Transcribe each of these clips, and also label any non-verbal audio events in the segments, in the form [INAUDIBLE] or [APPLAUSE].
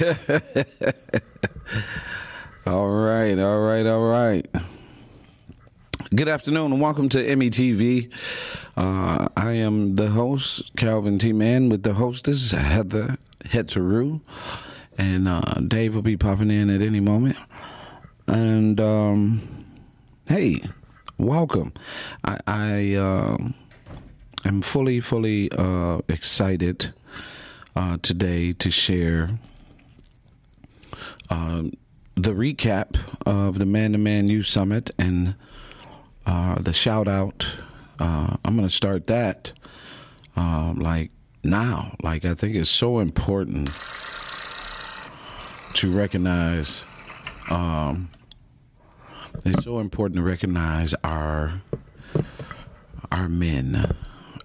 [LAUGHS] all right, all right, all right. Good afternoon and welcome to METV. Uh, I am the host, Calvin T. Mann, with the hostess, Heather Hetheru. And uh, Dave will be popping in at any moment. And um, hey, welcome. I, I uh, am fully, fully uh, excited uh, today to share uh, the recap of the Man to Man Youth Summit and uh, the shout out. Uh, I'm going to start that uh, like now. Like, I think it's so important to recognize. Um, it's so important to recognize our our men,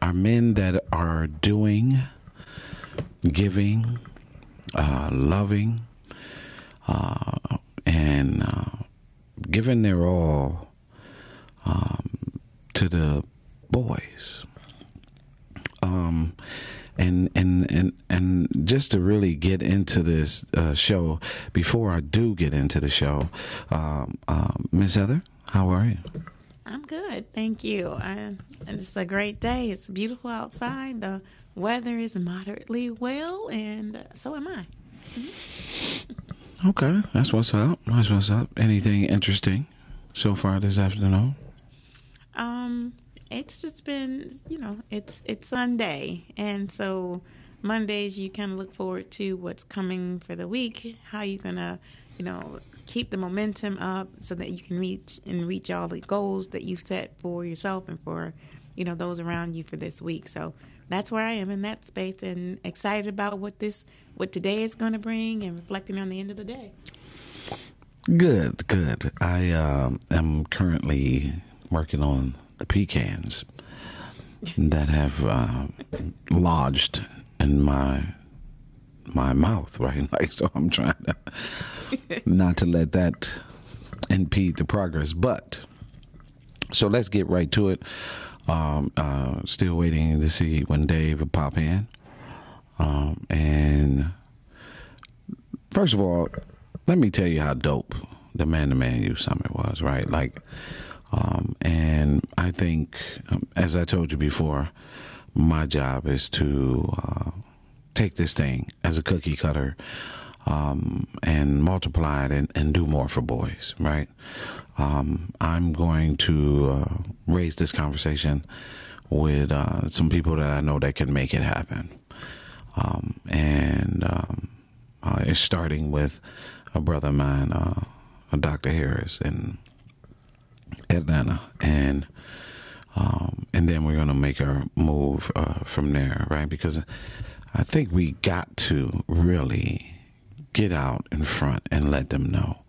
our men that are doing, giving, uh, loving, uh, and uh, giving their all um, to the boys. Um, and and and and just to really get into this uh, show, before I do get into the show, um, uh, Miss Heather, how are you? I'm good, thank you. I, it's a great day. It's beautiful outside. The weather is moderately well, and so am I. Mm-hmm. Okay, that's what's up. That's what's up. Anything interesting so far this afternoon? Um, it's just been, you know, it's it's Sunday, and so Mondays you kind of look forward to what's coming for the week, how you're gonna, you know, keep the momentum up so that you can reach and reach all the goals that you've set for yourself and for, you know, those around you for this week. So that's where I am in that space and excited about what this what today is going to bring and reflecting on the end of the day. Good, good. I uh, am currently working on the pecans that have uh, lodged in my my mouth, right? [LAUGHS] Like, so I'm trying to not to let that impede the progress. But so let's get right to it. Um, uh, still waiting to see when Dave will pop in. Um, and first of all, let me tell you how dope the Man to Man Youth Summit was, right? Like, um, and I think, um, as I told you before, my job is to uh, take this thing as a cookie cutter um, and multiply it and, and, do more for boys, right? Um, I'm going to uh, raise this conversation with uh, some people that I know that can make it happen. Um, and um, uh, it's starting with a brother of mine, uh, Dr. Harris in Atlanta, and um, and then we're gonna make our move uh, from there, right? Because I think we got to really get out in front and let them know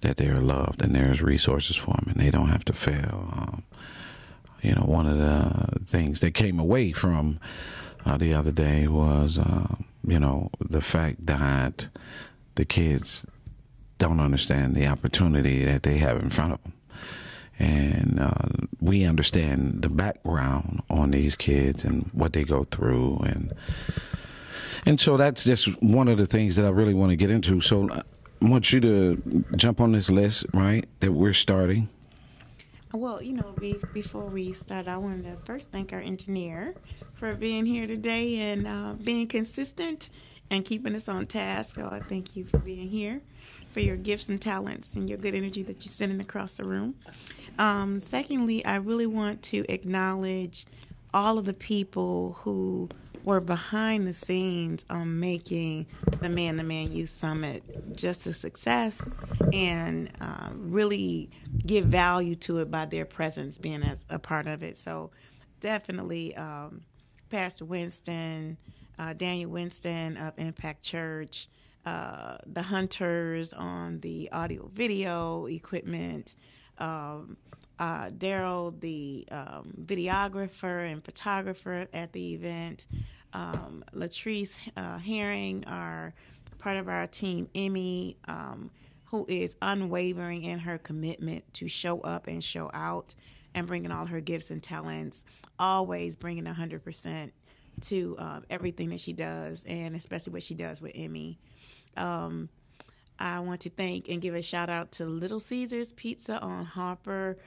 that they're loved and there's resources for them and they don't have to fail. Um, you know, one of the things that came away from uh, the other day was, uh, you know, the fact that the kids don't understand the opportunity that they have in front of them. And uh, we understand the background on these kids and what they go through, and and so that's just one of the things that I really want to get into. So I want you to jump on this list, right? That we're starting. Well, you know, be, before we start, I wanted to first thank our engineer for being here today and uh, being consistent and keeping us on task. So I thank you for being here for your gifts and talents and your good energy that you're sending across the room. Um, secondly, I really want to acknowledge all of the people who were behind the scenes on making the Man to Man Youth Summit just a success and uh, really give value to it by their presence being as a part of it. So definitely um, Pastor Winston, uh, Daniel Winston of Impact Church, uh, the hunters on the audio video equipment, um, uh, Daryl, the um, videographer and photographer at the event, um, Latrice uh, Herring, our part of our team, EMIY, um, who is unwavering in her commitment to show up and show out and bringing all her gifts and talents, always bringing 100% to uh, everything that she does, and especially what she does with EMIY. Um, I want to thank and give a shout out to Little Caesars Pizza on Harper,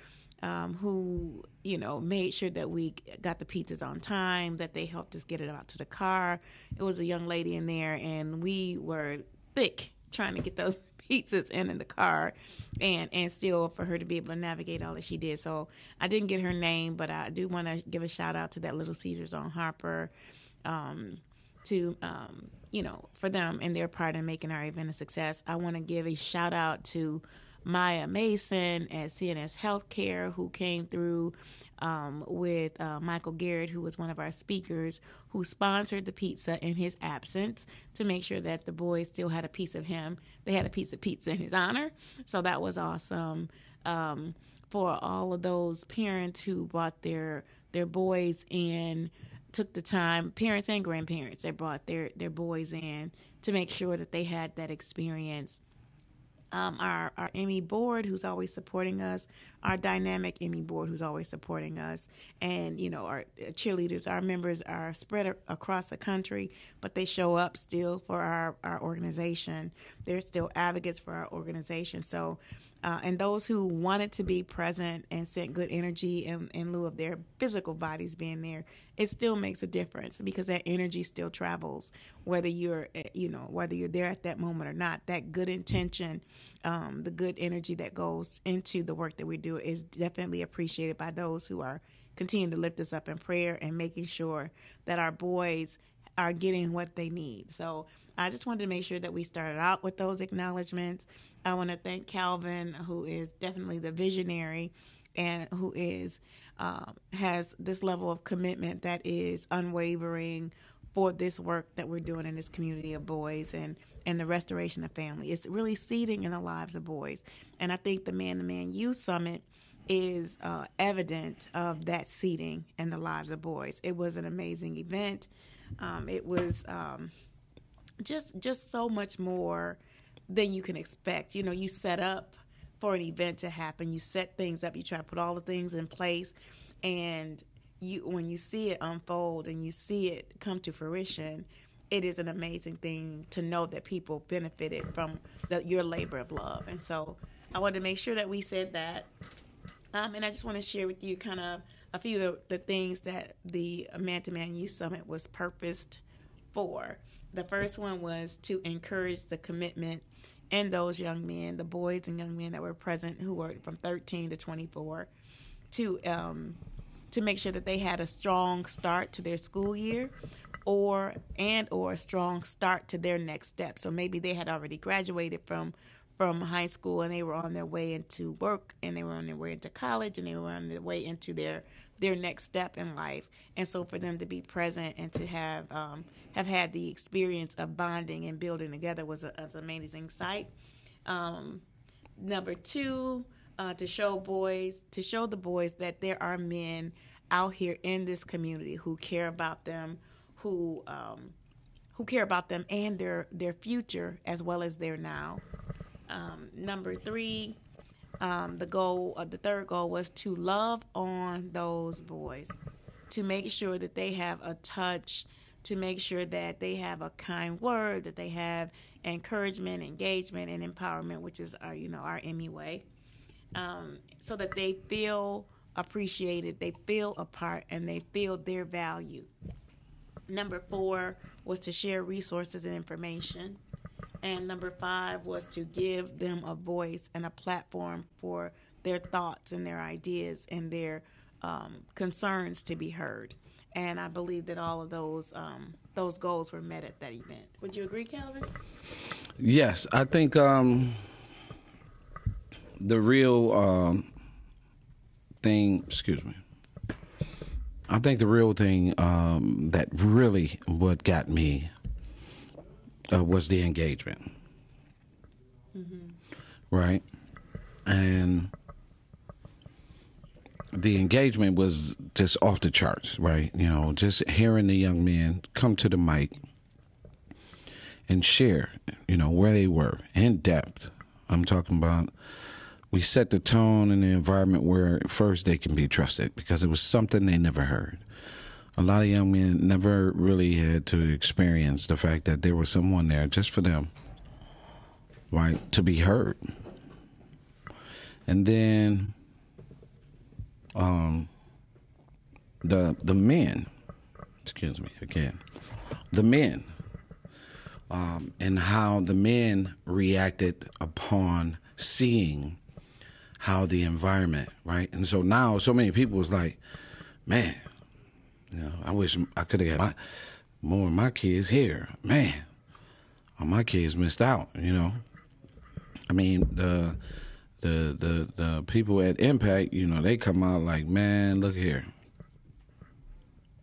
um, who you know made sure that we got the pizzas on time, that they helped us get it out to the car. It was a young lady in there, and we were thick trying to get those [LAUGHS] pizzas in in the car and and still for her to be able to navigate all that she did so i didn't get her name but i do want to give a shout out to that little caesars on harper um, to um, you know for them and their part in making our event a success i want to give a shout out to Maya Mason at CNS Healthcare, who came through um, with uh, Michael Garrett, who was one of our speakers, who sponsored the pizza in his absence to make sure that the boys still had a piece of him. They had a piece of pizza in his honor. So that was awesome. Um, for all of those parents who brought their their boys in took the time parents and grandparents they brought their their boys in to make sure that they had that experience um, our our EMIY board who's always supporting us, our dynamic EMIY board who's always supporting us, and you know our uh, cheerleaders. Our members are spread across the country, but they show up still for our our organization. They're still advocates for our organization. So, uh, and those who wanted to be present and sent good energy in, in lieu of their physical bodies being there, it still makes a difference because that energy still travels whether you're eh, you know whether you're there at that moment or not that good intention um, the good energy that goes into the work that we do is definitely appreciated by those who are continuing to lift us up in prayer and making sure that our boys are getting what they need. So I just wanted to make sure that we started out with those acknowledgments. I want to thank Calvin, who is definitely the visionary and who is um, has this level of commitment that is unwavering for this work that we're doing in this community of boys and and the restoration of family. It's really seeding in the lives of boys, and I think the Man to Man Youth Summit is uh, evident of that seeding in the lives of boys. It was an amazing event. Um, it was um, just just so much more than you can expect. You know, you set up for an event to happen. You set things up. You try to put all the things in place, and you when you see it unfold and you see it come to fruition, it is an amazing thing to know that people benefited from the, your labor of love. And so, I wanted to make sure that we said that. Um, and I just want to share with you kind of a few of the, the things that the Man to Man Youth Summit was purposed for. The first one was to encourage the commitment and those young men, the boys and young men that were present who were from 13 to 24, to um, to make sure that they had a strong start to their school year or and or a strong start to their next step. So maybe they had already graduated from from high school and they were on their way into work and they were on their way into college and they were on their way into their their next step in life. And so for them to be present and to have um, have had the experience of bonding and building together was, a, was an amazing sight. Um, number two uh, to show boys to show the boys that there are men out here in this community who care about them who um, who care about them and their their future as well as their now. Um, number three, um, the goal, uh, the third goal was to love on those boys, to make sure that they have a touch, to make sure that they have a kind word, that they have encouragement, engagement, and empowerment, which is our, you know, our EMIY way, um, so that they feel appreciated, they feel a part, and they feel their value. Number four was to share resources and information. And number five was to give them a voice and a platform for their thoughts and their ideas and their um, concerns to be heard. And I believe that all of those um, those goals were met at that event. Would you agree, Calvin? Yes, I think um, the real um, thing. Excuse me. I think the real thing um, that really what got me uh, was the engagement. Mm-hmm. Right? And the engagement was just off the charts, right? You know, just hearing the young men come to the mic and share, you know, where they were in depth. I'm talking about we set the tone in the environment where first they can be trusted because it was something they never heard a lot of young men never really had to experience the fact that there was someone there just for them right, to be heard. And then um, the the men, excuse me again, the men, um, and how the men reacted upon seeing how the environment, right? And so now, so many people was like, man, you know, I wish I could have got my, more of my kids here. Man, all my kids missed out. You know, I mean the the the the people at Impact, you know, they come out like, man, look here,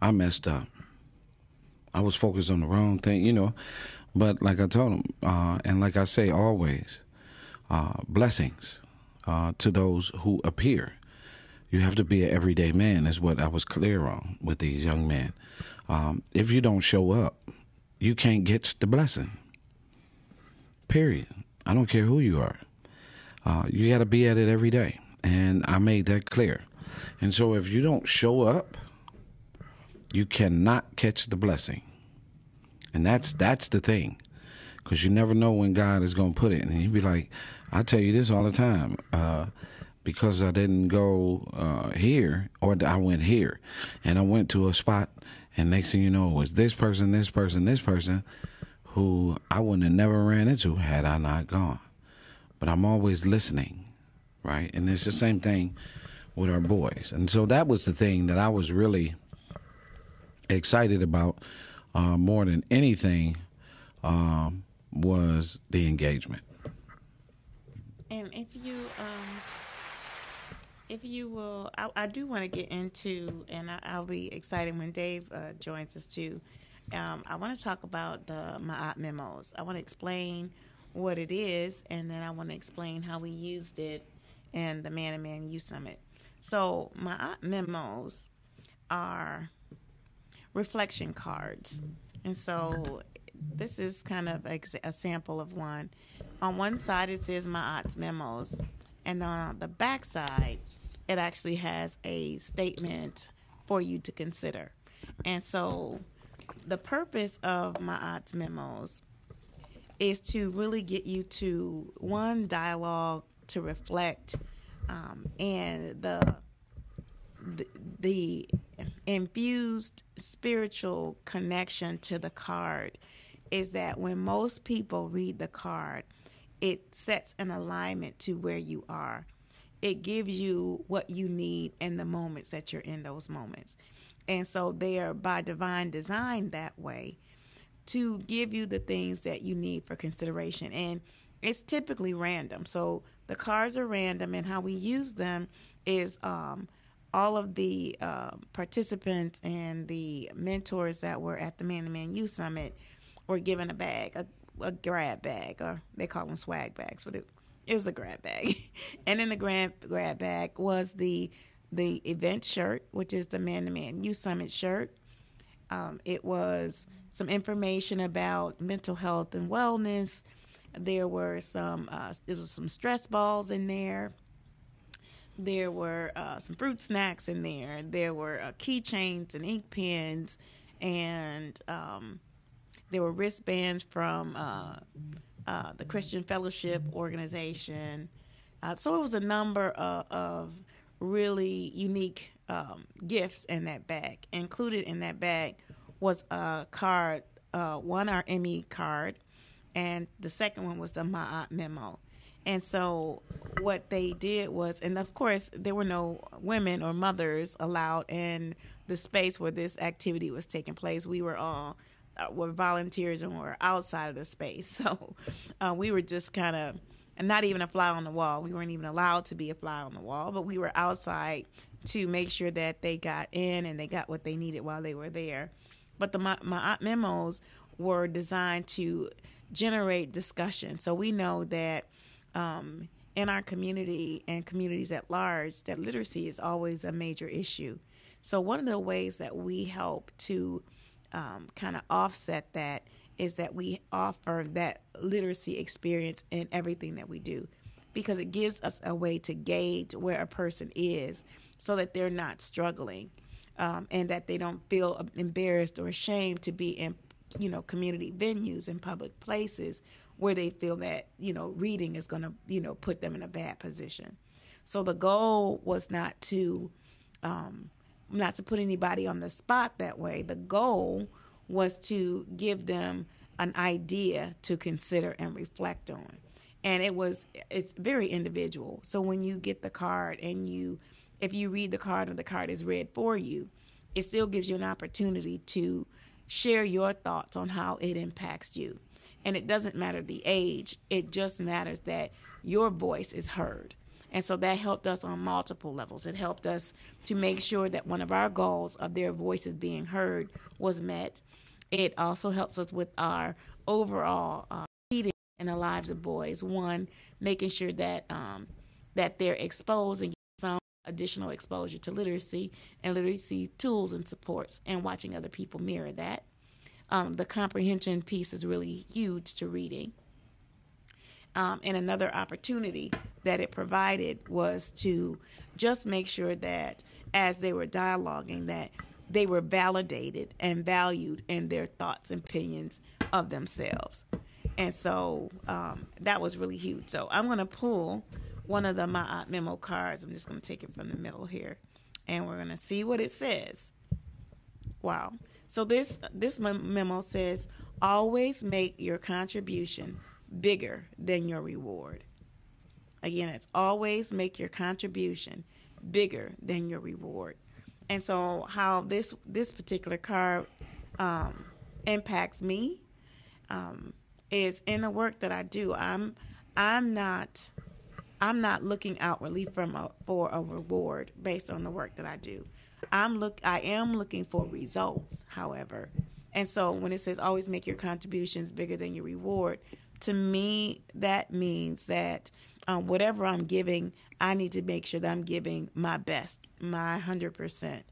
I messed up. I was focused on the wrong thing, you know. But like I told them, uh, and like I say always, uh, blessings uh, to those who appear. You have to be an everyday man, is what I was clear on with these young men. Um, if you don't show up, you can't get the blessing. Period. I don't care who you are. Uh, you got to be at it every day. And I made that clear. And so if you don't show up, you cannot catch the blessing. And that's that's the thing. Cuz you never know when God is going to put it. And he'd be like, I tell you this all the time. Uh, because I didn't go uh, here or I went here and I went to a spot and next thing you know it was this person, this person, this person who I wouldn't have never ran into had I not gone. But I'm always listening, right? And it's the same thing with our boys. And so that was the thing that I was really excited about uh, more than anything um, was the engagement. And if you um, if you will, I, I do want to get into, and I, will be excited when Dave uh, joins us too. Um, I want to talk about the Ma'at memos. I want to explain what it is, and then I want to explain how we used it in the Man and Man Youth Summit. So, Ma'at memos are reflection cards. And so, this is kind of a, a sample of one. On one side, it says Ma'at's memos, and on the back side, it actually has a statement for you to consider. And so the purpose of Ma'at's memos is to really get you to one dialogue to reflect um, and the, the the infused spiritual connection to the card is that when most people read the card it sets an alignment to where you are it gives you what you need in the moments that you're in those moments. And so they are by divine design that way to give you the things that you need for consideration. And it's typically random. So the cards are random, and how we use them is um, all of the uh, participants and the mentors that were at the Man to Man Youth Summit were given a bag, a, a grab bag, or they call them swag bags, it was a grab bag, [LAUGHS] and in the grab grab bag was the the event shirt, which is the Man to Man Youth Summit shirt. Um, it was some information about mental health and wellness. There were some uh, there was some stress balls in there. There were uh, some fruit snacks in there. There were uh, keychains and ink pens, and um, there were wristbands from uh, the Christian Fellowship Organization. Uh, so it was a number of, of really unique um, gifts in that bag. Included in that bag was a card, uh, one our EMIY card, and the second one was the Ma'at memo. And so what they did was, and of course there were no women or mothers allowed in the space where this activity was taking place. We were all were volunteers and were outside of the space. [LAUGHS] So uh, we were just kind of, and not even a fly on the wall. We weren't even allowed to be a fly on the wall, but we were outside to make sure that they got in and they got what they needed while they were there. But the my, my memos were designed to generate discussion. So we know that um, in our community and communities at large, that literacy is always a major issue. So one of the ways that we help to um, kind of offset that is that we offer that literacy experience in everything that we do because it gives us a way to gauge where a person is so that they're not struggling um, and that they don't feel embarrassed or ashamed to be in you know community venues and public places where they feel that you know reading is going to you know put them in a bad position. So the goal was not to um, not to put anybody on the spot that way. The goal was to give them an idea to consider and reflect on. And it was it's very individual. So when you get the card and you if you read the card and the card is read for you, it still gives you an opportunity to share your thoughts on how it impacts you. And it doesn't matter the age, it just matters that your voice is heard. And so that helped us on multiple levels. It helped us to make sure that one of our goals of their voices being heard was met. It also helps us with our overall uh, in the lives of boys. One, making sure that um, that they're exposed and some additional exposure to literacy and literacy tools and supports, and watching other people mirror that. Um, the comprehension piece is really huge to reading. Um, and another opportunity that it provided was to just make sure that as they were dialoguing that they were validated and valued in their thoughts and opinions of themselves. And so um, that was really huge. So i'm going to pull one of the Ma'at memo cards. I'm just going to take it from the middle here and we're going to see what it says. Wow. So this this memo says always make your contribution bigger than your reward. Again, it's always make your contribution bigger than your reward. And so, how this this particular card um, impacts me um, is in the work that I do. I'm I'm not I'm not looking outwardly from a, for a reward based on the work that I do. I'm look I am looking for results, however. And so when it says always make your contributions bigger than your reward, to me, that means that um, whatever I'm giving, I need to make sure that I'm giving my best, my 100%.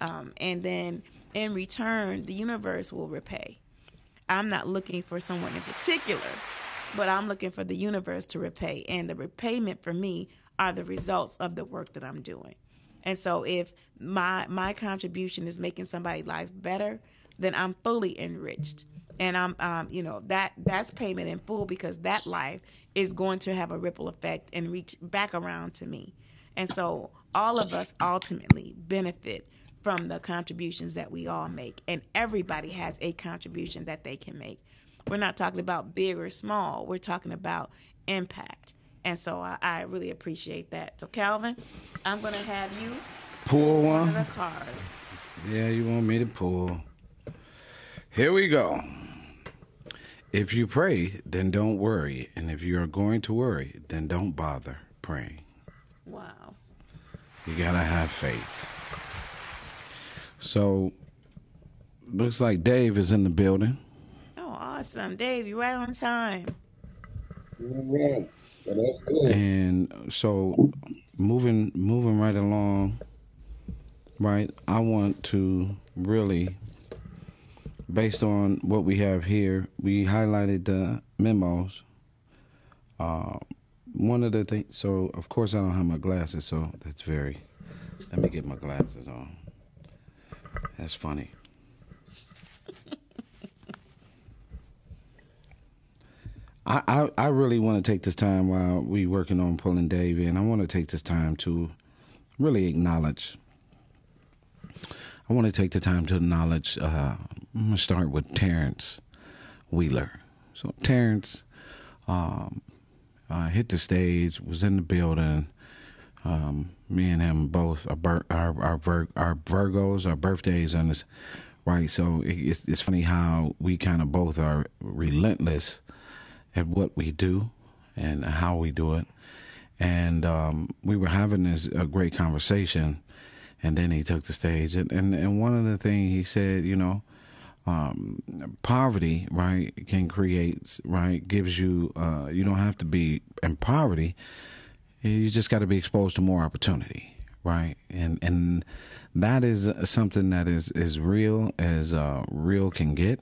Um, and then in return, the universe will repay. I'm not looking for someone in particular, but I'm looking for the universe to repay. And the repayment for me are the results of the work that I'm doing. And so if my my contribution is making somebody's life better, then I'm fully enriched and I'm um, you know that that's payment in full because that life is going to have a ripple effect and reach back around to me. And so all of us ultimately benefit from the contributions that we all make. And everybody has a contribution that they can make. We're not talking about big or small. We're talking about impact. And so i, I really appreciate that. So calvin i'm going to have you pull one, one. of the cards. Yeah you want me to pull. Here we go if you pray, then don't worry. And if you are going to worry, then don't bother praying. Wow. You got to have faith. So, looks like Dave is in the building. Oh, awesome. Dave, you're right on time. And so, moving moving right along, right, I want to really based on what we have here, we highlighted the memos. Uh, one of the things, so of course I don't have my glasses, so that's very. Let me get my glasses on. That's funny. [LAUGHS] I, I, I really want to take this time while we working on pulling Dave in. I want to take this time to really acknowledge I want to take the time to acknowledge. Uh, I'm going to start with Terrence Wheeler. So, Terrence um, uh, hit the stage, was in the building. Um, me and him both are our our, Vir- our Virgos, our birthdays on this, right? So it's it's funny how we kind of both are relentless at what we do and how we do it. And um, we were having this a great conversation and then he took the stage. And and, and one of the things he said, you know, um, poverty, right, can create, right, gives you, uh, you don't have to be in poverty. You just got to be exposed to more opportunity, right? And and that is something that is is real as uh, real can get.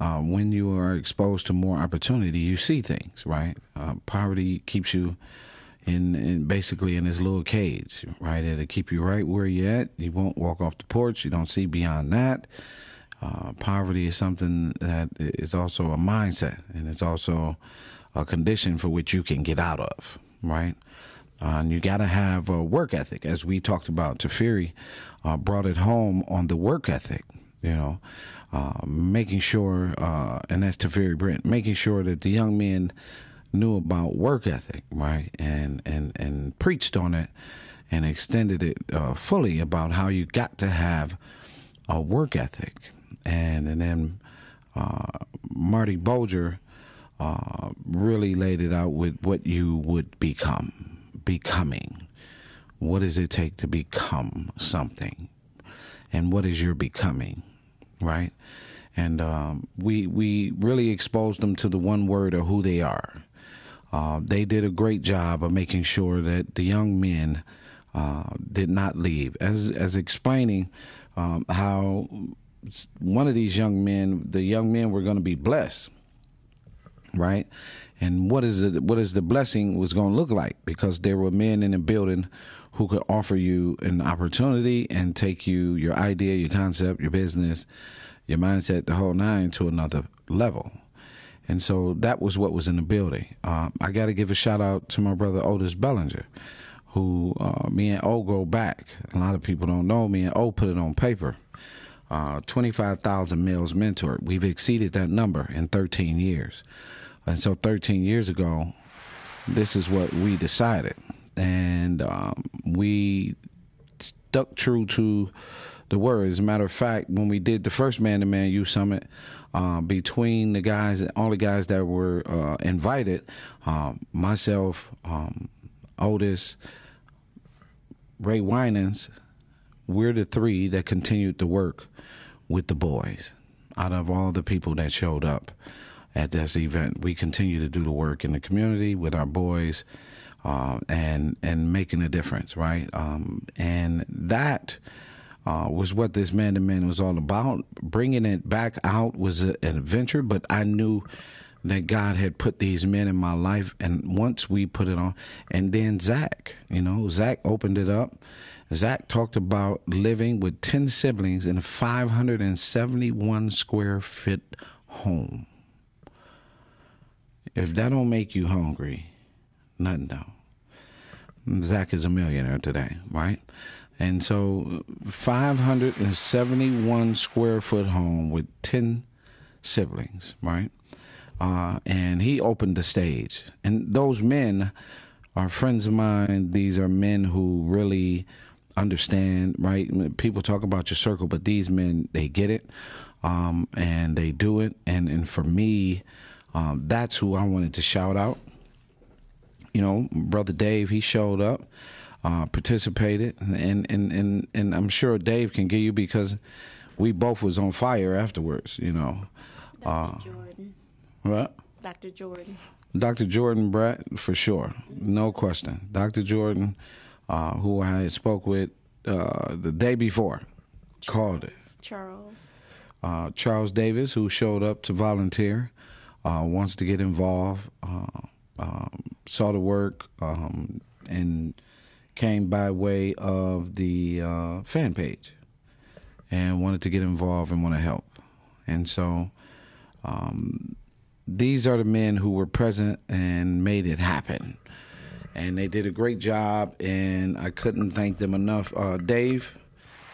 Uh, when you are exposed to more opportunity, you see things, right? Uh, poverty keeps you in, in basically in this little cage, right? It'll keep you right where you're at. You won't walk off the porch. You don't see beyond that. Uh, poverty is something that is also a mindset, and it's also a condition for which you can get out of, right? Uh, and you got to have a work ethic, as we talked about. Tafiri uh, brought it home on the work ethic, you know, uh, making sure, uh, and that's Tafiri Brent, making sure that the young men knew about work ethic, right, and and and preached on it and extended it uh, fully about how you got to have a work ethic, and and then uh, Marty Bolger uh, really laid it out with what you would become, becoming. What does it take to become something, and what is your becoming, right? And um, we we really exposed them to the one word of who they are. Uh, they did a great job of making sure that the young men uh, did not leave, as as explaining um, how one of these young men, the young men were going to be blessed, right? And what is it? What is the blessing was going to look like? Because there were men in the building who could offer you an opportunity and take you your idea, your concept, your business, your mindset, the whole nine to another level. And so that was what was in the building. Uh, I got to give a shout out to my brother Otis Bellinger, who uh, me and O go back. A lot of people don't know me and O put it on paper. Uh, 25,000 males mentored. We've exceeded that number in 13 years. And so 13 years ago, this is what we decided. And um, we stuck true to the word. As a matter of fact, when we did the first Man to Man Youth Summit, uh, between the guys, all the guys that were uh, invited, um, myself, um, Otis, Ray Winans, we're the three that continued to work with the boys. Out of all the people that showed up at this event, we continue to do the work in the community with our boys, uh, and and making a difference, right? Um, and that uh, was what this man to man was all about. Bringing it back out was a, an adventure, but I knew that God had put these men in my life. And once we put it on, and then Zach, you know, Zach opened it up. Zach talked about living with 10 siblings in a 571 square foot home. If that don't make you hungry, nothing don't. Zach is a millionaire today, right? And so, 571 square foot home with 10 siblings, right? Uh, and he opened the stage. And those men are friends of mine. These are men who really understand, right? People talk about your circle, but these men, they get it um, and they do it. And, and for me, um, that's who I wanted to shout out. You know, Brother Dave, he showed up uh, participated, and, and and and I'm sure Dave can give you because we both was on fire afterwards. You know. Dr. Uh, Jordan. What? Dr. Jordan. Dr. Jordan Brett, for sure, no question. Dr. Jordan, uh, who I spoke with uh, the day before, Charles. called it. Charles. Uh, Charles Davis, who showed up to volunteer, uh, wants to get involved, uh, um, saw the work, um, and came by way of the uh, fan page and wanted to get involved and want to help. And so um, these are the men who were present and made it happen. And they did a great job, and I couldn't thank them enough. Uh, Dave,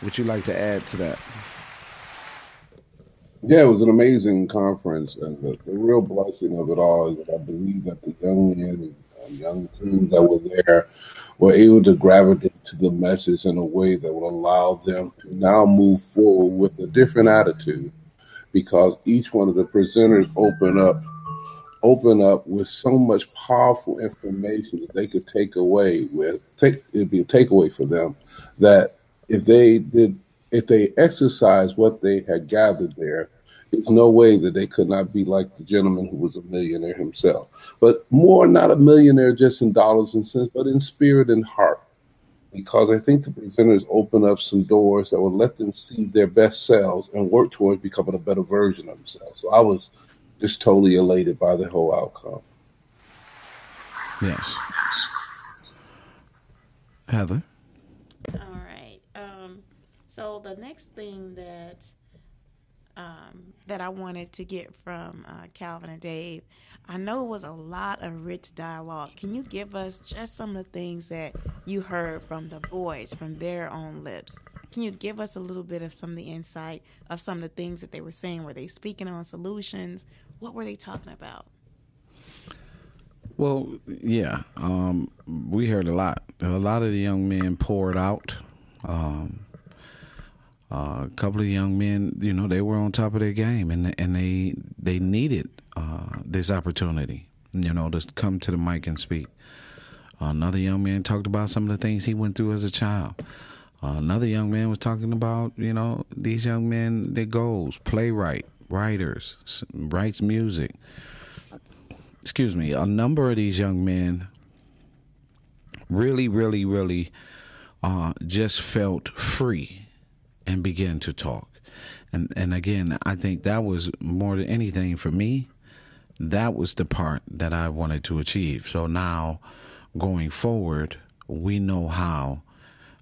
would you like to add to that? Yeah, it was an amazing conference, and the, the real blessing of it all is that I believe that the young men and young teens that were there were able to gravitate to the message in a way that would allow them to now move forward with a different attitude because each one of the presenters open up open up with so much powerful information that they could take away with take it'd be a takeaway for them that if they did if they exercise what they had gathered there there's no way that they could not be like the gentleman who was a millionaire himself. But more not a millionaire just in dollars and cents, but in spirit and heart. Because I think the presenters open up some doors that will let them see their best selves and work towards becoming a better version of themselves. So I was just totally elated by the whole outcome. Yes. Heather? All right. Um, so the next thing that um, that I wanted to get from uh, Calvin and Dave. I know it was a lot of rich dialogue. Can you give us just some of the things that you heard from the boys, from their own lips? Can you give us a little bit of some of the insight of some of the things that they were saying? Were they speaking on solutions? What were they talking about? Well, yeah, um, we heard a lot. A lot of the young men poured out. Um, uh, a couple of young men, you know, they were on top of their game, and and they they needed uh, this opportunity, you know, to come to the mic and speak. Another young man talked about some of the things he went through as a child. Another young man was talking about, you know, these young men, their goals, playwright, writers, writes music. Excuse me. A number of these young men really, really, really uh, just felt free and begin to talk. And and again, I think that was more than anything for me. That was the part that I wanted to achieve. So now, going forward, we know how.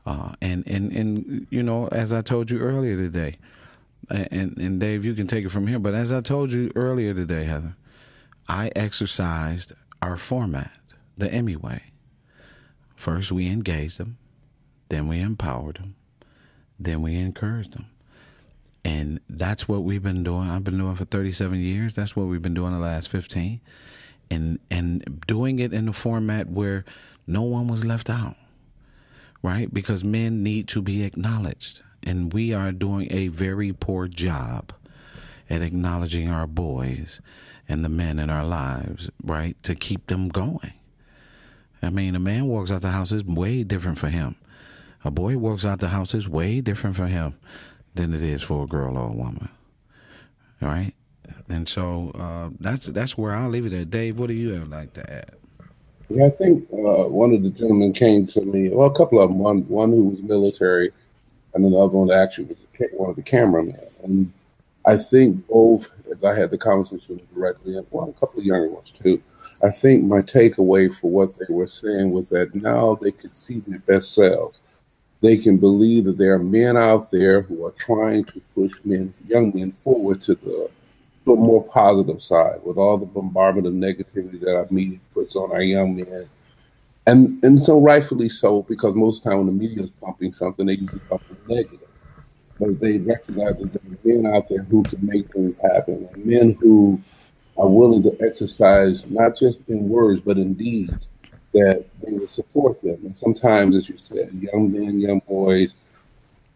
Uh, and and and you know, as I told you earlier today, and and Dave, you can take it from here. But as I told you earlier today, Heather, I exercised our format, the EMIY way. First, we engaged them, then we empowered them, then we encourage them. And that's what we've been doing. I've been doing for 37 years. That's what we've been doing the last 15. And and doing it in a format where no one was left out. Right? Because men need to be acknowledged. And we are doing a very poor job at acknowledging our boys and the men in our lives, right? To keep them going. I mean, a man walks out the house is way different for him a boy walks out the house is way different for him than it is for a girl or a woman. All right? And so uh, that's that's where I'll leave it at. Dave, what do you have like to add? Yeah, I think uh, one of the gentlemen came to me. Well, a couple of them. One one who was military, and another one actually was one of the cameramen. And I think both, as I had the conversation directly, and well, a couple of younger ones too. I think my takeaway for what they were saying was that now they could see their best selves they can believe that there are men out there who are trying to push men, young men forward to the to more positive side with all the bombardment of negativity that our media puts on our young men. And and so rightfully so, because most of the time when the media is pumping something, they usually pump negative. But they recognize that there are men out there who can make things happen, and men who are willing to exercise not just in words but in deeds that they would support them. And sometimes, as you said, young men, young boys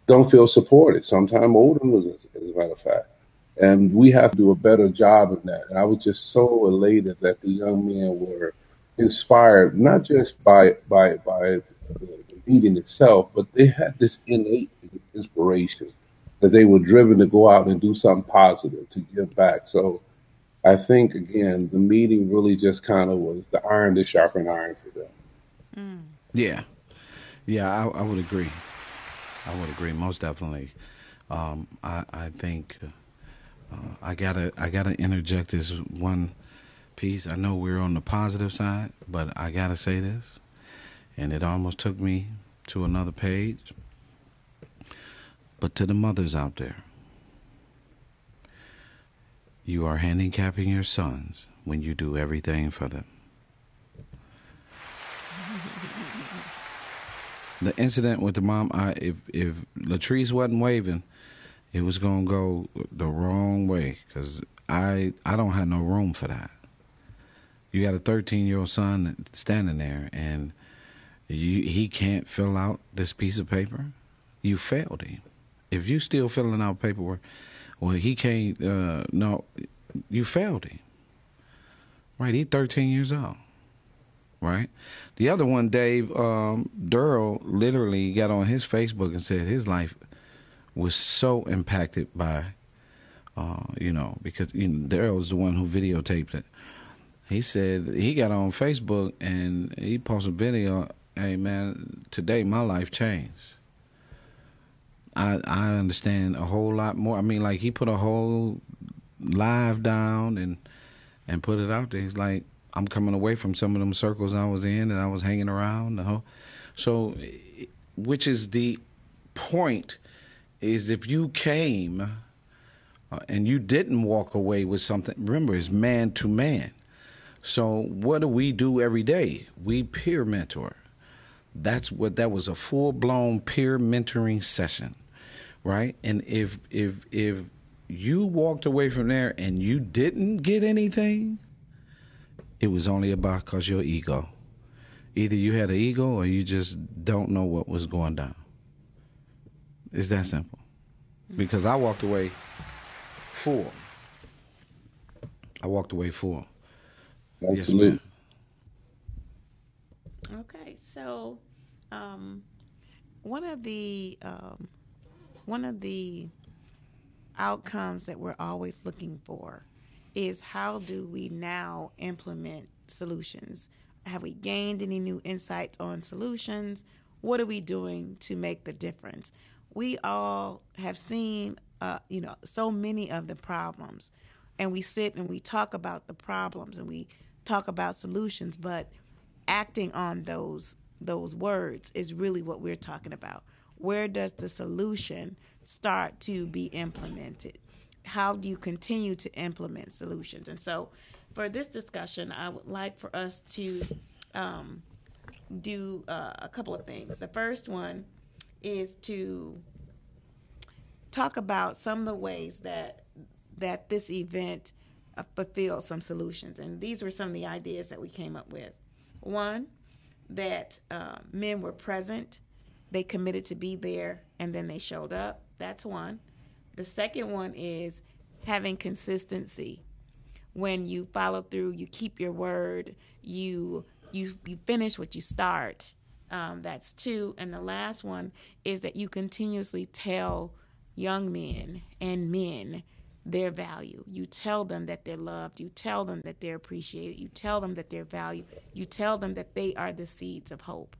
don't feel supported. Sometimes older ones, as, as a matter of fact. And we have to do a better job of that. And I was just so elated that the young men were inspired, not just by by by the meeting itself, but they had this innate inspiration that they were driven to go out and do something positive to give back. So I think again, the meeting really just kind of was the iron to sharpen iron for them. Mm. Yeah, yeah, I, I, would agree. I would agree most definitely. Um, I, I, think uh, I gotta I gotta interject this one piece. I know we're on the positive side, but I gotta say this, and it almost took me to another page. But to the mothers out there you are handicapping your sons when you do everything for them. the incident with the mom, I if if Latrice wasn't waving, it was gonna go the wrong way because I I don't have no room for that. You got a 13 year old son standing there and you, he can't fill out this piece of paper. You failed him. If you still filling out paperwork, well, he can't. Uh, no, you failed him. Right, he's 13 years old. Right. The other one, Dave um, Durrell, literally got on his Facebook and said his life was so impacted by, uh, you know, because you know, Daryl was the one who videotaped it. He said he got on Facebook and he posted a video. Hey man, today my life changed. I I understand a whole lot more. I mean, like he put a whole live down and and put it out there. He's like, I'm coming away from some of them circles I was in and I was hanging around. The whole, so, which is the point is if you came uh, and you didn't walk away with something, remember, it's man to man. So what do we do every day? We peer mentor. That's what that was a full blown peer mentoring session, right? And if if if you walked away from there and you didn't get anything, it was only about cause your ego. Either you had an ego or you just don't know what was going down. It's that simple. Because I walked away full. I walked away full. Absolutely. Yes, Okay, so um, one of the um, one of the outcomes that we're always looking for is how do we now implement solutions? Have we gained any new insights on solutions? What are we doing to make the difference? We all have seen, uh, you know, so many of the problems, and we sit and we talk about the problems and we talk about solutions, but acting on those those words is really what we're talking about. Where does the solution start to be implemented? How do you continue to implement solutions? And so, for this discussion, I would like for us to um, do uh, a couple of things. The first one is to talk about some of the ways that that this event uh, fulfills some solutions, and these were some of the ideas that we came up with. One, that uh, men were present, they committed to be there, and then they showed up. That's one. The second one is having consistency. When you follow through, you keep your word, you you you finish what you start. Um, that's two. And the last one is that you continuously tell young men and men their value. You tell them that they're loved. You tell them that they're appreciated. You tell them that they're valued. You tell them that they are the seeds of hope.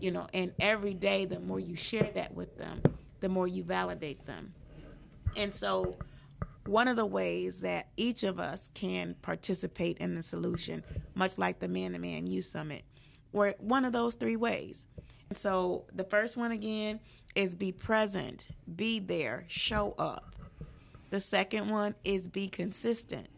You know, and every day, the more you share that with them, the more you validate them. And so, one of the ways that each of us can participate in the solution, much like the Man to Man Youth Summit, were one of those three ways. And so, the first one again is be present, be there, show up the second one is be consistent.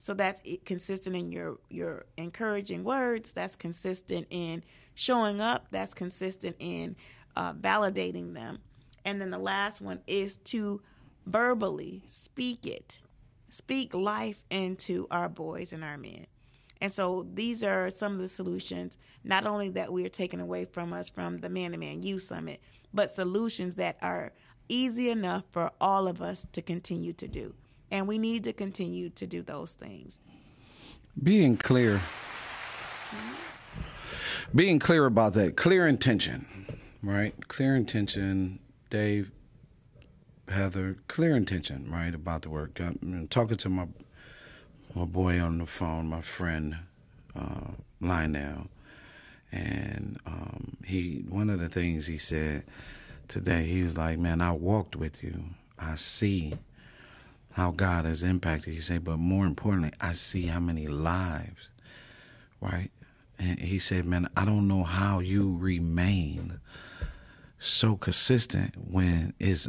So that's consistent in your your encouraging words. That's consistent in showing up. That's consistent in uh, validating them. And then the last one is to verbally speak it, speak life into our boys and our men. And so these are some of the solutions, not only that we are taking away from us from the Man to Man Youth Summit, but solutions that are easy enough for all of us to continue to do. And we need to continue to do those things. Being clear. Being clear about that. Clear intention, right? Clear intention. Dave, Heather, clear intention, right, about the work. I'm talking to my my boy on the phone, my friend uh, Lionel, and um, he one of the things he said today. He was like, Man, I walked with you. I see how God has impacted. He said, But more importantly, I see how many lives, right? And he said, Man, I don't know how you remain so consistent when it's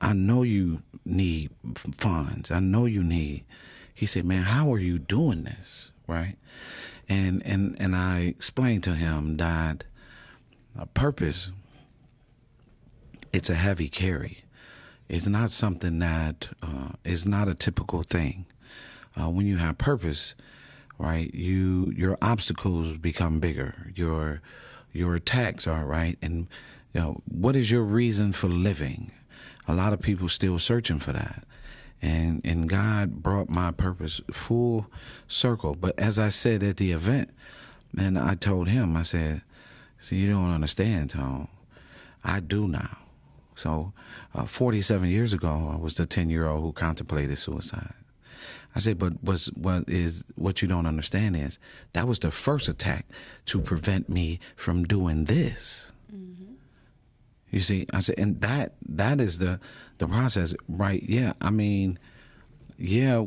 I know you need funds. I know you need. He said, "Man, how are you doing this?" Right? And and and I explained to him that a purpose it's a heavy carry. It's not something that uh, is not a typical thing. Uh, when you have purpose, right, you your obstacles become bigger. Your your attacks are right, and you know what is your reason for living? A lot of people still searching for that, and and God brought my purpose full circle. But as I said at the event, and I told him, I said, "See, you don't understand, Tom. I do now." So, uh, 47 years ago, I was the 10 year old who contemplated suicide. I said, but what's, what is what you don't understand is that was the first attack to prevent me from doing this. Mm-hmm. You see, I said, and that that is the the process, right? Yeah, I mean, yeah,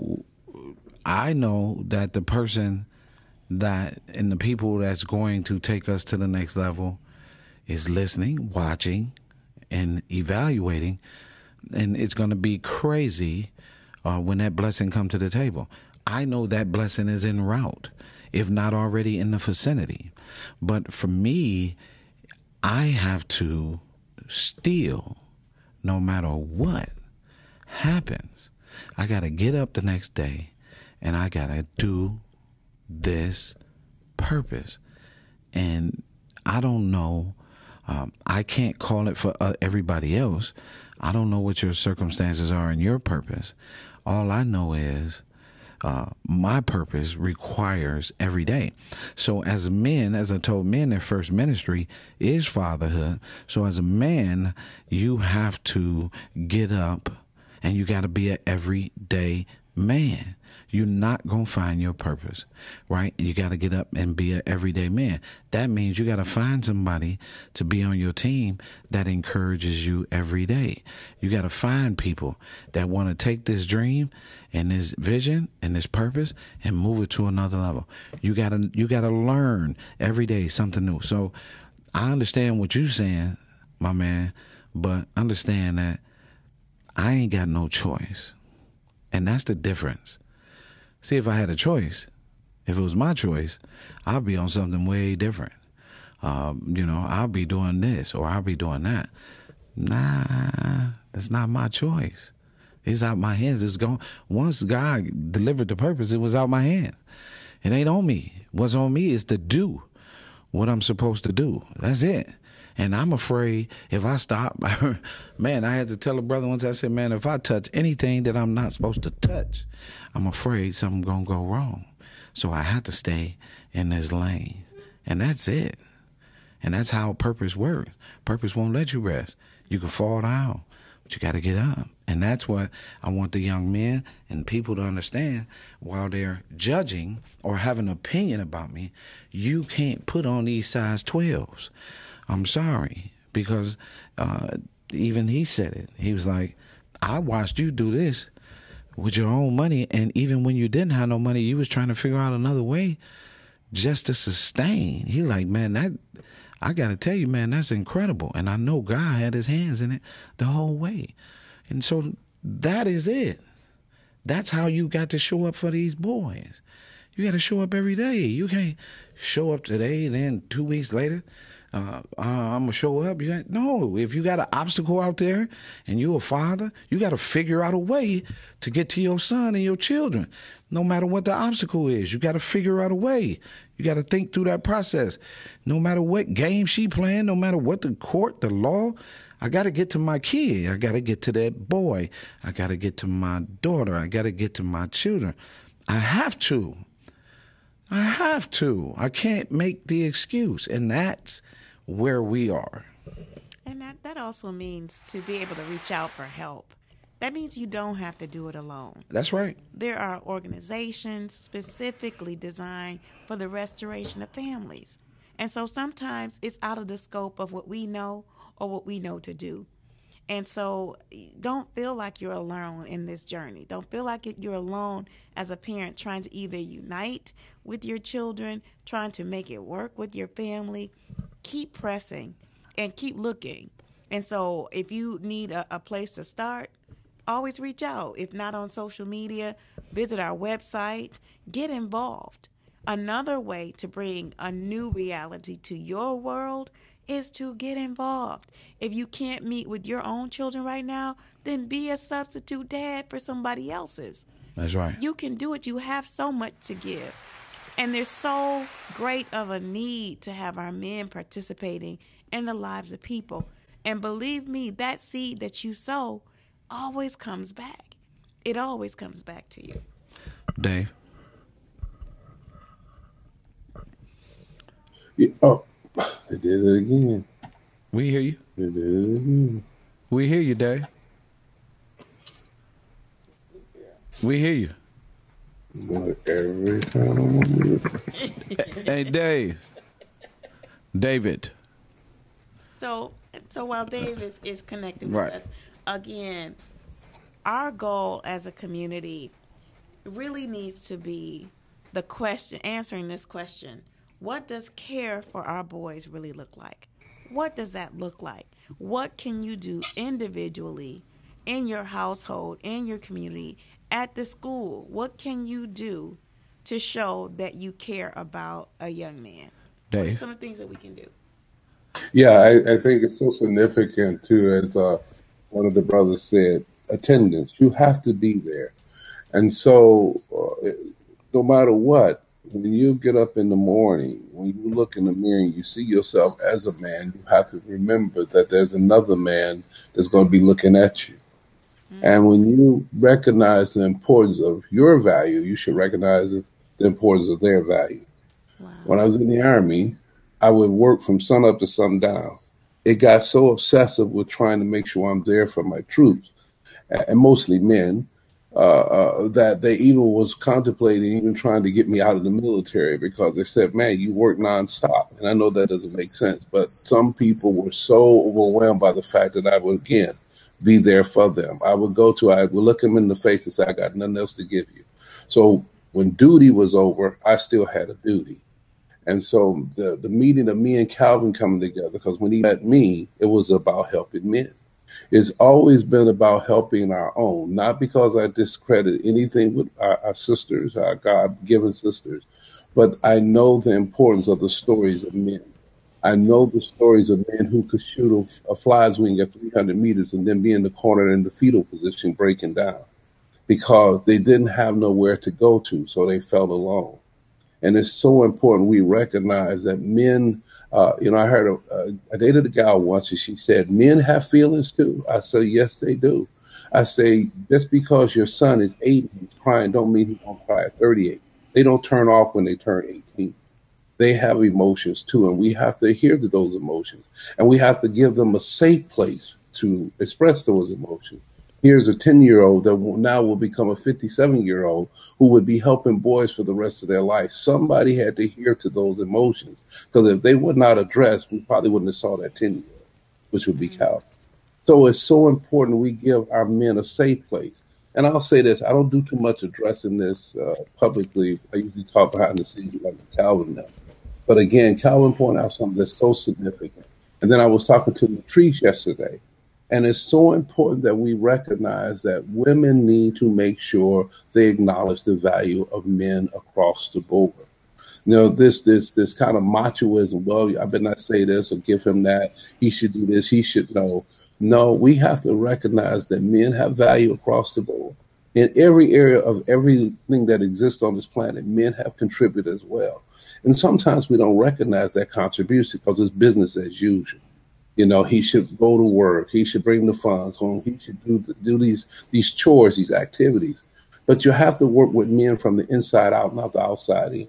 I know that the person that and the people that's going to take us to the next level is listening, watching, and evaluating. And it's going to be crazy uh, when that blessing come to the table. I know that blessing is en route, if not already in the vicinity. But for me, I have to still, no matter what happens, I got to get up the next day and I got to do this purpose. And I don't know. Um, I can't call it for uh, everybody else. I don't know what your circumstances are and your purpose. All I know is uh, my purpose requires every day. So as a man, as I told men, their first ministry is fatherhood. So as a man, you have to get up and you got to be an everyday man you're not going to find your purpose, right? You got to get up and be an everyday man. That means you got to find somebody to be on your team that encourages you every day. You got to find people that want to take this dream and this vision and this purpose and move it to another level. You got to you got to learn every day something new. So I understand what you're saying, my man, but understand that I ain't got no choice. And that's the difference. See, if I had a choice, if it was my choice, I'd be on something way different. Um, you know, I'll be doing this or I'll be doing that. Nah, that's not my choice. It's out my hands. It's gone. Once God delivered the purpose, it was out my hands. It ain't on me. What's on me is to do what I'm supposed to do. That's it. And I'm afraid if I stop, [LAUGHS] man, I had to tell a brother once, I said, man, if I touch anything that I'm not supposed to touch, I'm afraid something's going to go wrong. So I have to stay in this lane. And that's it. And that's how purpose works. Purpose won't let you rest. You can fall down, but you got to get up. And that's what I want the young men and people to understand while they're judging or have an opinion about me. You can't put on these size 12s. I'm sorry because uh, even he said it. He was like, I watched you do this with your own money, and even when you didn't have no money, you was trying to figure out another way just to sustain. He like, man, that I got to tell you, man, that's incredible, and I know God had His hands in it the whole way, and so that is it. That's how you got to show up for these boys. You got to show up every day. You can't show up today and then two weeks later uh, I'm gonna show up. You no, if you got an obstacle out there and you're a father, you got to figure out a way to get to your son and your children, no matter what the obstacle is. You got to figure out a way. You got to think through that process. No matter what game she playing, no matter what the court, the law, I got to get to my kid. I got to get to that boy. I got to get to my daughter. I got to get to my children. I have to. I have to. I can't make the excuse. And that's where we are. And that, that also means to be able to reach out for help. That means you don't have to do it alone. That's right. There are organizations specifically designed for the restoration of families. And so sometimes it's out of the scope of what we know or what we know to do. And so eh, don't feel like you're alone in this journey. Don't feel like you're alone as a parent trying to either unite with your children, trying to make it work with your family, keep pressing and keep looking. And so if you need a, a place to start, always reach out. If not on social media, visit our website, get involved. Another way to bring a new reality to your world is to get involved. If you can't meet with your own children right now, then be a substitute dad for somebody else's. That's right. You can do it. You have so much to give. And there's so great of a need to have our men participating in the lives of people. And believe me, that seed that you sow always comes back. It always comes back to you. Dave. Yeah, oh, I did it again. We hear you. I did it again. We hear you, Dave. We hear you. Every time [LAUGHS] Hey, Dave. David. So, so while Dave is, is connected with Right. us, again, our goal as a community really needs to be the question, answering this question What does care for our boys really look like? What does that look like? What can you do individually in your household, in your community, at the school, what can you do to show that you care about a young man? Dave, some of the things that we can do. Yeah, I, I think it's so significant too, as uh, one of the brothers said, attendance. You have to be there, and so uh, no matter what, when you get up in the morning, when you look in the mirror and you see yourself as a man, you have to remember that there's another man that's going to be looking at you. Mm-hmm. And when you recognize the importance of your value, you should recognize the importance of their value. Wow. When I was in the army, I would work from sun up to sun down. It got so obsessive with trying to make sure I'm there for my troops, and mostly men, uh, uh, that they even was contemplating even trying to get me out of the military because they said, "Man, you work nonstop." And I know that doesn't make sense, but some people were so overwhelmed by the fact that I was again be there for them. I would go to, I would look them in the face and say, "I got nothing else to give you." So when duty was over, I still had a duty. And so the, the meeting of me and Calvin coming together, because when he met me, it was about helping men. It's always been about helping our own, not because I discredit anything with our, our sisters, our God given sisters, but I know the importance of the stories of men. I know the stories of men who could shoot a, a fly's wing at 300 meters and then be in the corner in the fetal position breaking down because they didn't have nowhere to go to, so they felt alone. And it's so important we recognize that men, uh, you know, I heard a, I dated a gal once and she said, men have feelings too. I said, yes, they do. I say, just because your son is eight and he's crying don't mean he won't cry at 38. They don't turn off when they turn 18. They have emotions too, and we have to adhere to those emotions. And we have to give them a safe place to express those emotions here's a 10 year old that will, now will become a 57 year old who would be helping boys for the rest of their life. Somebody had to hear to those emotions because if they were not addressed, we probably wouldn't have saw that 10 year old, which would be mm-hmm. Cal. So it's so important we give our men a safe place. And I'll say this: I don't do too much addressing this uh, publicly. I usually talk behind the scenes like Calvin does. But again, Calvin pointed out something that's so significant. And then I was talking to Latrice yesterday, and it's so important that we recognize that women need to make sure they acknowledge the value of men across the board. You know, this this this kind of machoism, well, I better not say this or give him that. He should do this, he should know. No, we have to recognize that men have value across the board. In every area of everything that exists on this planet, men have contributed as well. And sometimes we don't recognize that contribution because it's business as usual. You know, he should go to work. He should bring the funds home. He should do the, do these these chores, these activities. But you have to work with men from the inside out, not the outside in.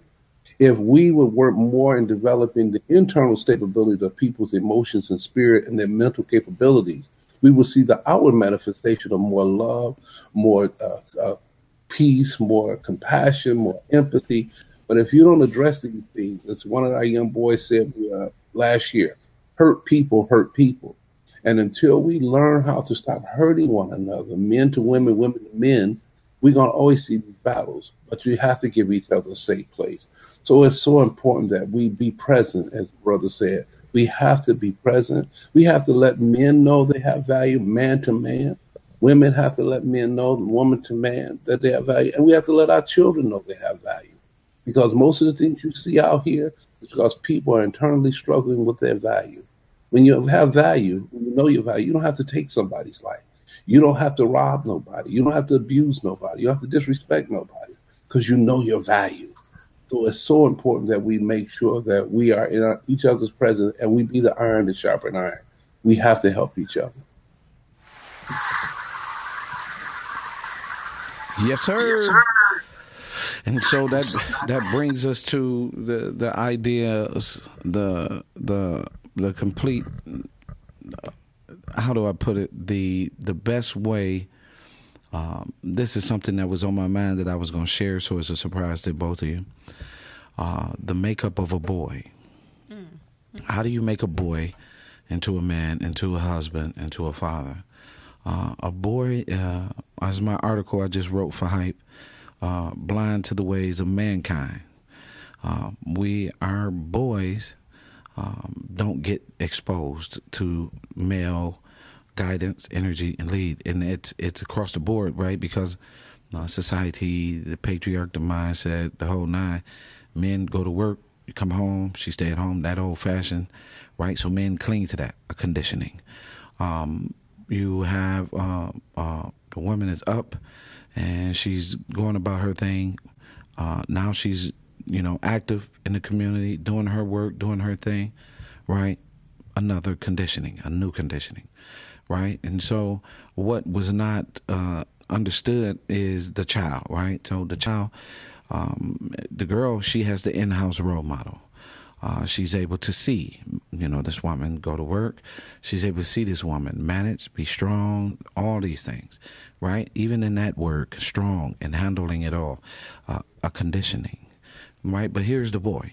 If we would work more in developing the internal stability of people's emotions and spirit and their mental capabilities, we will see the outward manifestation of more love, more uh, uh, peace, more compassion, more empathy. But if you don't address these things, as one of our young boys said uh, last year, hurt people hurt people. And until we learn how to stop hurting one another, men to women, women to men, we're going to always see these battles. But you have to give each other a safe place. So it's so important that we be present, as brother said. We have to be present. We have to let men know they have value, man to man. Women have to let men know, woman to man, that they have value. And we have to let our children know they have value. Because most of the things you see out here is because people are internally struggling with their value. When you have value, when you know your value, you don't have to take somebody's life. You don't have to rob nobody. You don't have to abuse nobody. You don't have to disrespect nobody because you know your value. So it's so important that we make sure that we are in our, each other's presence and we be the iron to sharpen iron. We have to help each other. Yes, sir. Yes, sir. And so that that brings us to the the ideas, the the the complete how do I put it the the best way. Um, this is something that was on my mind that I was going to share, so it's a surprise to both of you. Uh, the makeup of a boy. Mm. How do you make a boy into a man, into a husband, into a father? Uh, a boy, uh, as my article I just wrote for Hype, uh, blind to the ways of mankind. Uh, we, our boys, um, don't get exposed to male guidance, energy, and lead, and it's it's across the board, right? Because uh, society, the patriarch, the mindset, the whole nine. Men go to work, come home, she stay at home. That old fashioned, right? So men cling to that a conditioning. Um, you have uh, uh, the woman is up, and she's going about her thing. Uh, now she's you know active in the community, doing her work, doing her thing, right? Another conditioning, a new conditioning, right? And so what was not uh, understood is the child, right? So the child, um, the girl, she has the in-house role model. Uh, she's able to see, you know, this woman go to work. She's able to see this woman manage, be strong, all these things, right? Even in that work, strong and handling it all, uh, a conditioning, right? But here's the boy.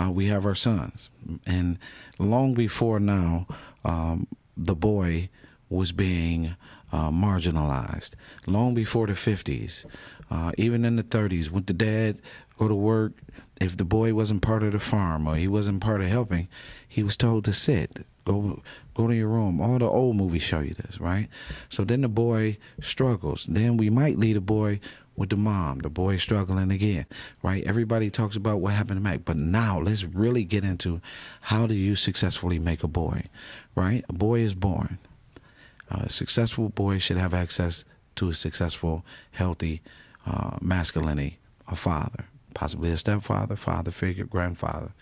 Uh, we have our sons, and long before now, um, the boy was being uh, marginalized. Long before the 50s, uh, even in the 30s, when the dad go to work, if the boy wasn't part of the farm or he wasn't part of helping, he was told to sit, go go to your room. All the old movies show you this, right? So then the boy struggles. Then we might lead a boy with the mom, the boy struggling again, right? Everybody talks about what happened to Mac, but now let's really get into how do you successfully make a boy, right? A boy is born. a successful boy should have access to a successful, healthy uh, masculinity, a father, possibly a stepfather, father figure, grandfather,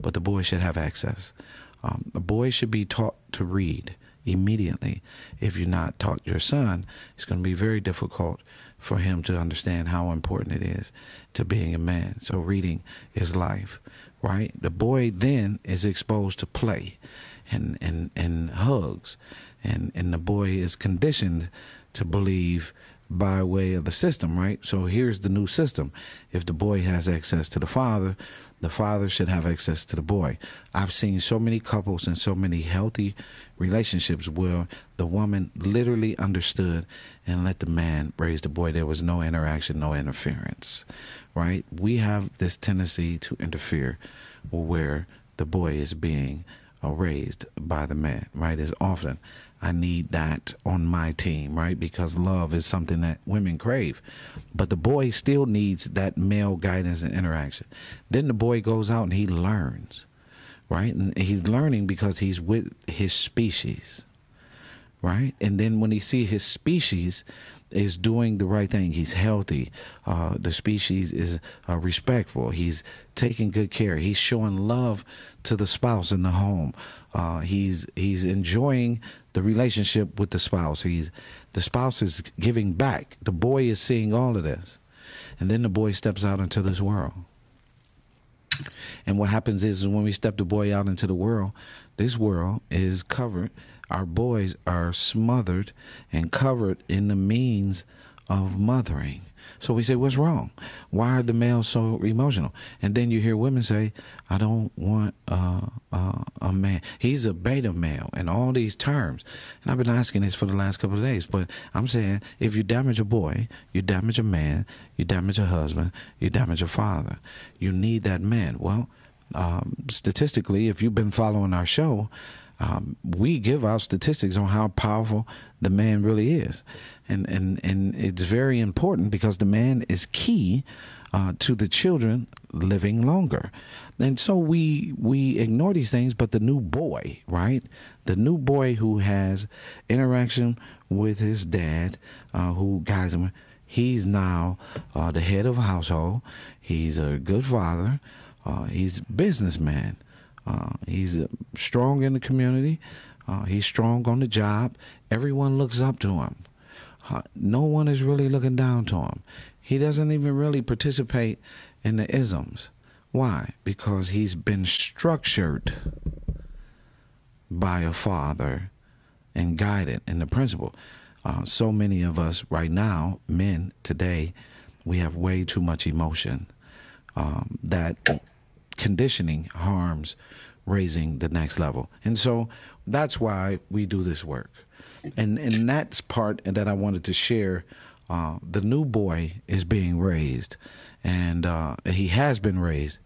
but the boy should have access. Um, the boy should be taught to read immediately. If you're not taught your son, it's going to be very difficult for him to understand how important it is to being a man. So reading is life, right? The boy then is exposed to play and, and, and hugs. And, and the boy is conditioned to believe by way of the system, right? So here's the new system. If the boy has access to the father, the father should have access to the boy. I've seen so many couples and so many healthy relationships where the woman literally understood and let the man raise the boy. There was no interaction, no interference, right? We have this tendency to interfere where the boy is being raised by the man, right? As often I need that on my team, right? Because love is something that women crave. But the boy still needs that male guidance and interaction. Then the boy goes out and he learns, right? And he's learning because he's with his species, right? And then when he sees his species is doing the right thing, he's healthy. Uh, the species is uh, respectful. He's taking good care. He's showing love to the spouse in the home. Uh, he's he's enjoying the relationship with the spouse. He's the spouse is giving back. The boy is seeing all of this, and then the boy steps out into this world. And what happens is, is when we step the boy out into the world, this world is covered. Our boys are smothered and covered in the means of mothering. So we say, what's wrong? Why are the males so emotional? And then you hear women say, I don't want uh, uh, a man. He's a beta male and all these terms. And I've been asking this for the last couple of days. But I'm saying, if you damage a boy, you damage a man, you damage a husband, you damage a father. You need that man. Well, um, statistically, if you've been following our show, um, we give out statistics on how powerful the man really is, and and and it's very important because the man is key uh, to the children living longer, and so we we ignore these things. But the new boy, right? The new boy who has interaction with his dad, uh, who guides him. He's now uh, the head of a household. He's a good father. Uh, he's a businessman. Uh, he's strong in the community. Uh, he's strong on the job. Everyone looks up to him. Uh, no one is really looking down to him. He doesn't even really participate in the isms. Why? Because he's been structured by a father and guided in the principle. Uh, so many of us right now, men today, we have way too much emotion um, that conditioning harms raising the next level. And so that's why we do this work. And and that's part that I wanted to share. Uh, the new boy is being raised, and uh, he has been raised,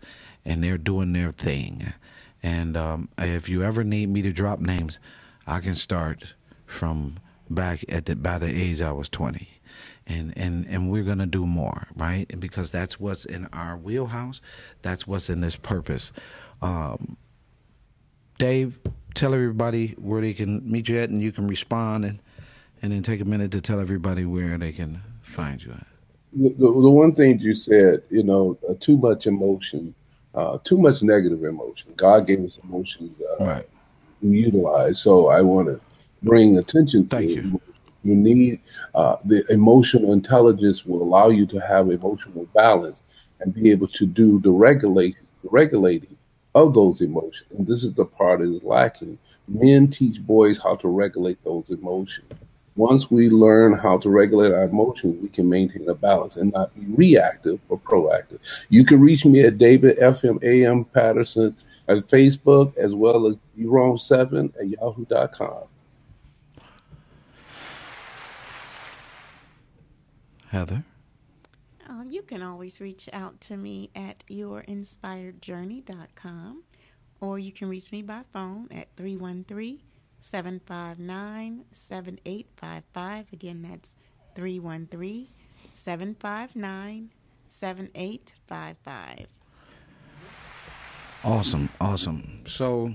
and they're doing their thing. And um, if you ever need me to drop names, I can start from back at the by the age I was twenty. And and and we're gonna do more, right? Because that's what's in our wheelhouse. That's what's in this purpose. Um, Dave, tell everybody where they can meet you at, and you can respond, and and then take a minute to tell everybody where they can find you at. The, the, the one thing you said, you know, uh, too much emotion, uh, too much negative emotion. God gave us emotions uh, Right. to utilize. So I want to bring attention to Thank it. You. Need uh, the emotional intelligence will allow you to have emotional balance and be able to do the regulate the regulating of those emotions. And this is the part that is lacking. Men teach boys how to regulate those emotions. Once we learn how to regulate our emotions, we can maintain a balance and not be reactive or proactive. You can reach me at David FM AM Patterson at Facebook as well as Jerome7 at yahoo.com. Heather. Uh, you can always reach out to me at yourinspiredjourney.com or you can reach me by phone at 313 759 7855. Again, that's 313 759 7855. Awesome, awesome. So,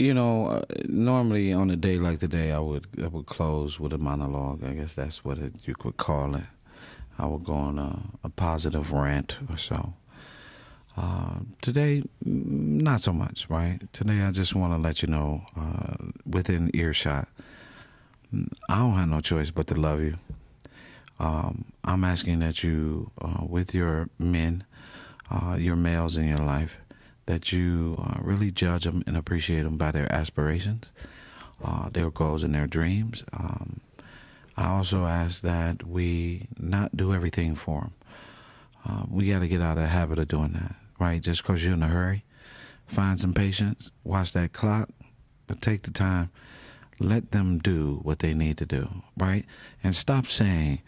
you know, uh, normally on a day like today, I would I would close with a monologue. I guess that's what it, you could call it. I would go on a, a positive rant or so. Uh, today, mm, not so much, right? Today, I just want to let you know, uh, within earshot, I don't have no choice but to love you. Um, I'm asking that you, uh, with your men, uh, your males in your life, that you uh, really judge them and appreciate them by their aspirations, uh, their goals, and their dreams. Um, I also ask that we not do everything for them. Uh, we got to get out of the habit of doing that, right? Just because you're in a hurry, find some patience, watch that clock, but take the time. Let them do what they need to do, right? And stop saying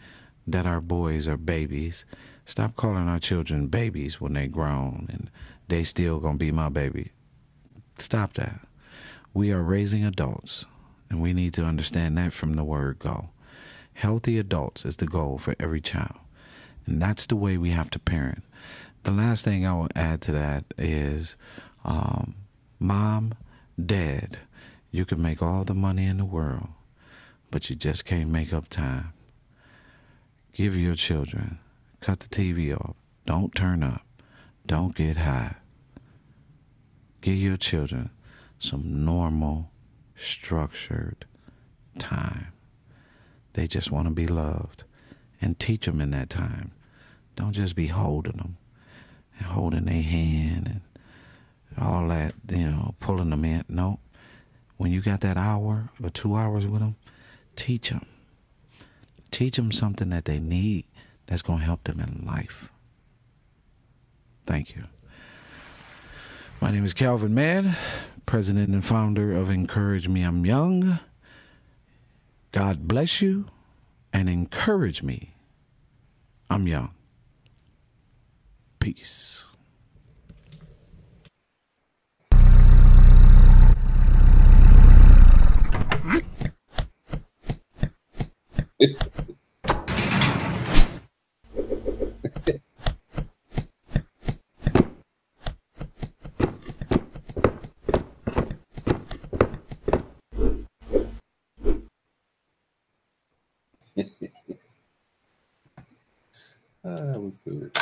that our boys are babies. Stop calling our children babies when they grown and they still gonna be my baby. Stop that. We are raising adults, and we need to understand that from the word go. Healthy adults is the goal for every child. And that's the way we have to parent. The last thing I will add to that is um, mom, dad, you can make all the money in the world, but you just can't make up time. Give your children, cut the TV off, don't turn up, don't get high. Give your children some normal, structured time. They just want to be loved and teach them in that time. Don't just be holding them and holding their hand and all that, you know, pulling them in. No. When you got that hour or two hours with them, teach them. Teach them something that they need that's going to help them in life. Thank you. My name is Calvin Mann, president and founder of Encourage Me I'm Young. God bless you and encourage me. I'm young. Peace. Good.